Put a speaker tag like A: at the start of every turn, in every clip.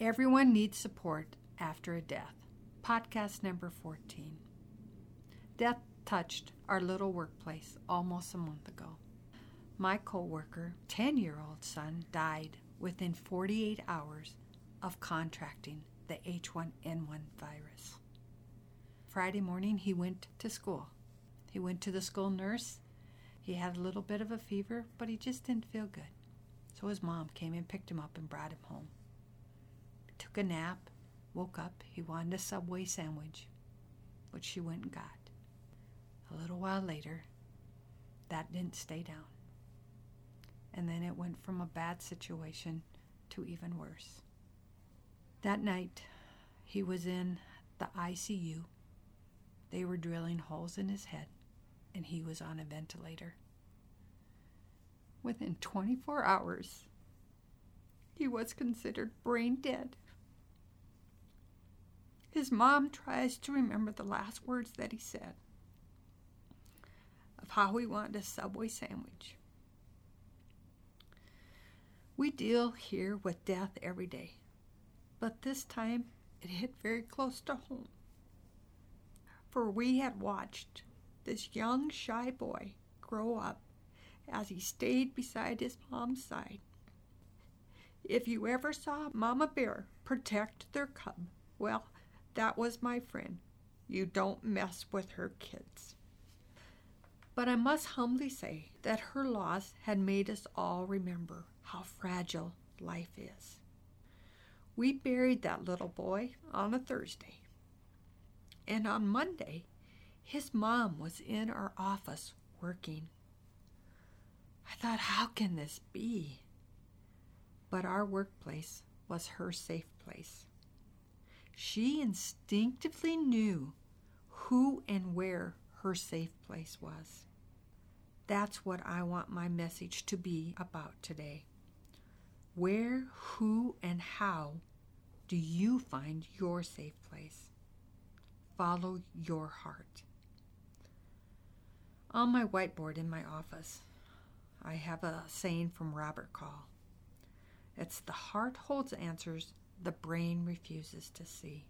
A: Everyone needs support after a death. Podcast number 14. Death touched our little workplace almost a month ago. My coworker, 10-year-old son, died within 48 hours of contracting the H1N1 virus. Friday morning he went to school. He went to the school nurse. He had a little bit of a fever, but he just didn't feel good. So his mom came and picked him up and brought him home took a nap, woke up. He wanted a Subway sandwich, which she went and got. A little while later, that didn't stay down. And then it went from a bad situation to even worse. That night, he was in the ICU. They were drilling holes in his head, and he was on a ventilator. Within 24 hours, he was considered brain dead. His mom tries to remember the last words that he said of how he wanted a Subway sandwich. We deal here with death every day, but this time it hit very close to home. For we had watched this young, shy boy grow up as he stayed beside his mom's side. If you ever saw Mama Bear protect their cub, well, that was my friend. You don't mess with her kids. But I must humbly say that her loss had made us all remember how fragile life is. We buried that little boy on a Thursday. And on Monday, his mom was in our office working. I thought, how can this be? But our workplace was her safe place. She instinctively knew who and where her safe place was. That's what I want my message to be about today. Where, who, and how do you find your safe place? Follow your heart. On my whiteboard in my office, I have a saying from Robert Kaul. It's the heart holds answers the brain refuses to see.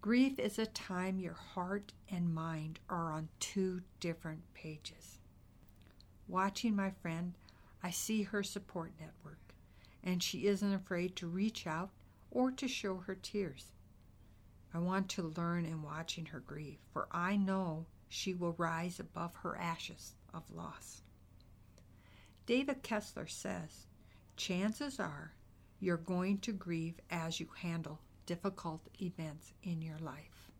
A: Grief is a time your heart and mind are on two different pages. Watching my friend, I see her support network, and she isn't afraid to reach out or to show her tears. I want to learn in watching her grieve, for I know she will rise above her ashes of loss. David Kessler says, Chances are you're going to grieve as you handle difficult events in your life.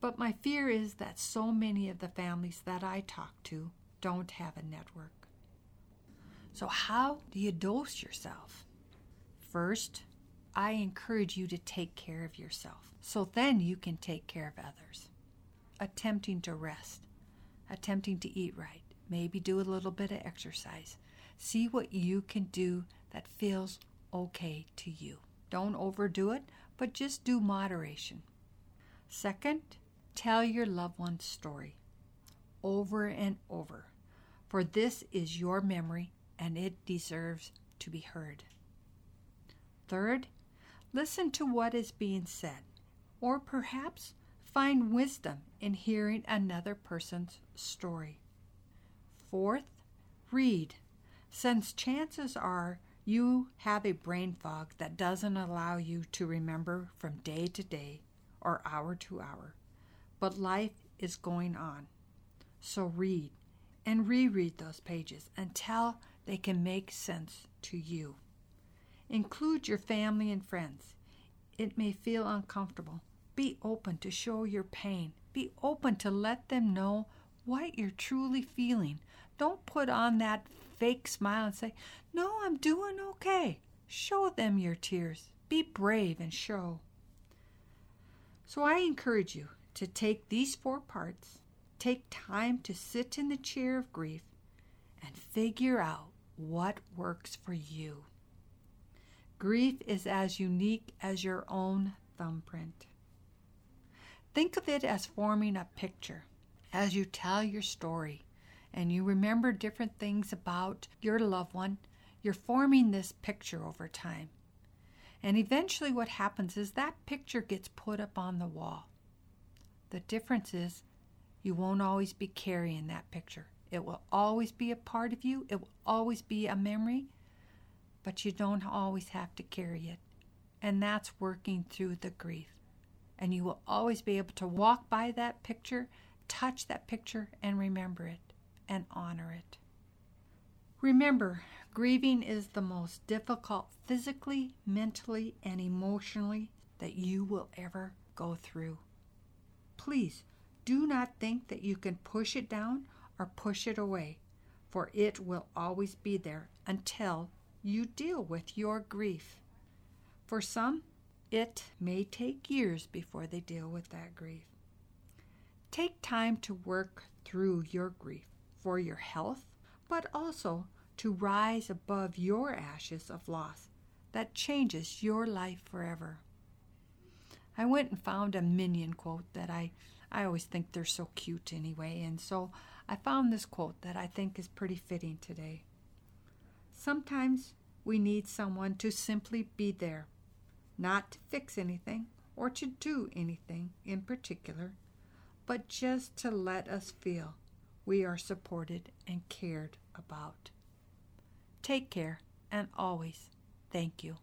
A: But my fear is that so many of the families that I talk to don't have a network. So, how do you dose yourself? First, I encourage you to take care of yourself so then you can take care of others. Attempting to rest, attempting to eat right, maybe do a little bit of exercise. See what you can do that feels okay to you. Don't overdo it, but just do moderation. Second, tell your loved one's story over and over, for this is your memory and it deserves to be heard. Third, listen to what is being said, or perhaps find wisdom in hearing another person's story. Fourth, read, since chances are you have a brain fog that doesn't allow you to remember from day to day or hour to hour. But life is going on. So read and reread those pages until they can make sense to you. Include your family and friends. It may feel uncomfortable. Be open to show your pain. Be open to let them know what you're truly feeling. Don't put on that fake smile and say, No, I'm doing okay. Show them your tears. Be brave and show. So I encourage you to take these four parts, take time to sit in the chair of grief, and figure out what works for you. Grief is as unique as your own thumbprint. Think of it as forming a picture as you tell your story and you remember different things about your loved one, you're forming this picture over time. And eventually, what happens is that picture gets put up on the wall. The difference is you won't always be carrying that picture. It will always be a part of you, it will always be a memory, but you don't always have to carry it. And that's working through the grief. And you will always be able to walk by that picture, touch that picture, and remember it and honor it. Remember, grieving is the most difficult physically, mentally, and emotionally that you will ever go through. Please do not think that you can push it down or push it away, for it will always be there until you deal with your grief. For some, it may take years before they deal with that grief. Take time to work through your grief for your health, but also to rise above your ashes of loss that changes your life forever. I went and found a minion quote that I I always think they're so cute anyway, and so I found this quote that I think is pretty fitting today. Sometimes we need someone to simply be there, not to fix anything or to do anything in particular, but just to let us feel we are supported and cared about. Take care and always thank you.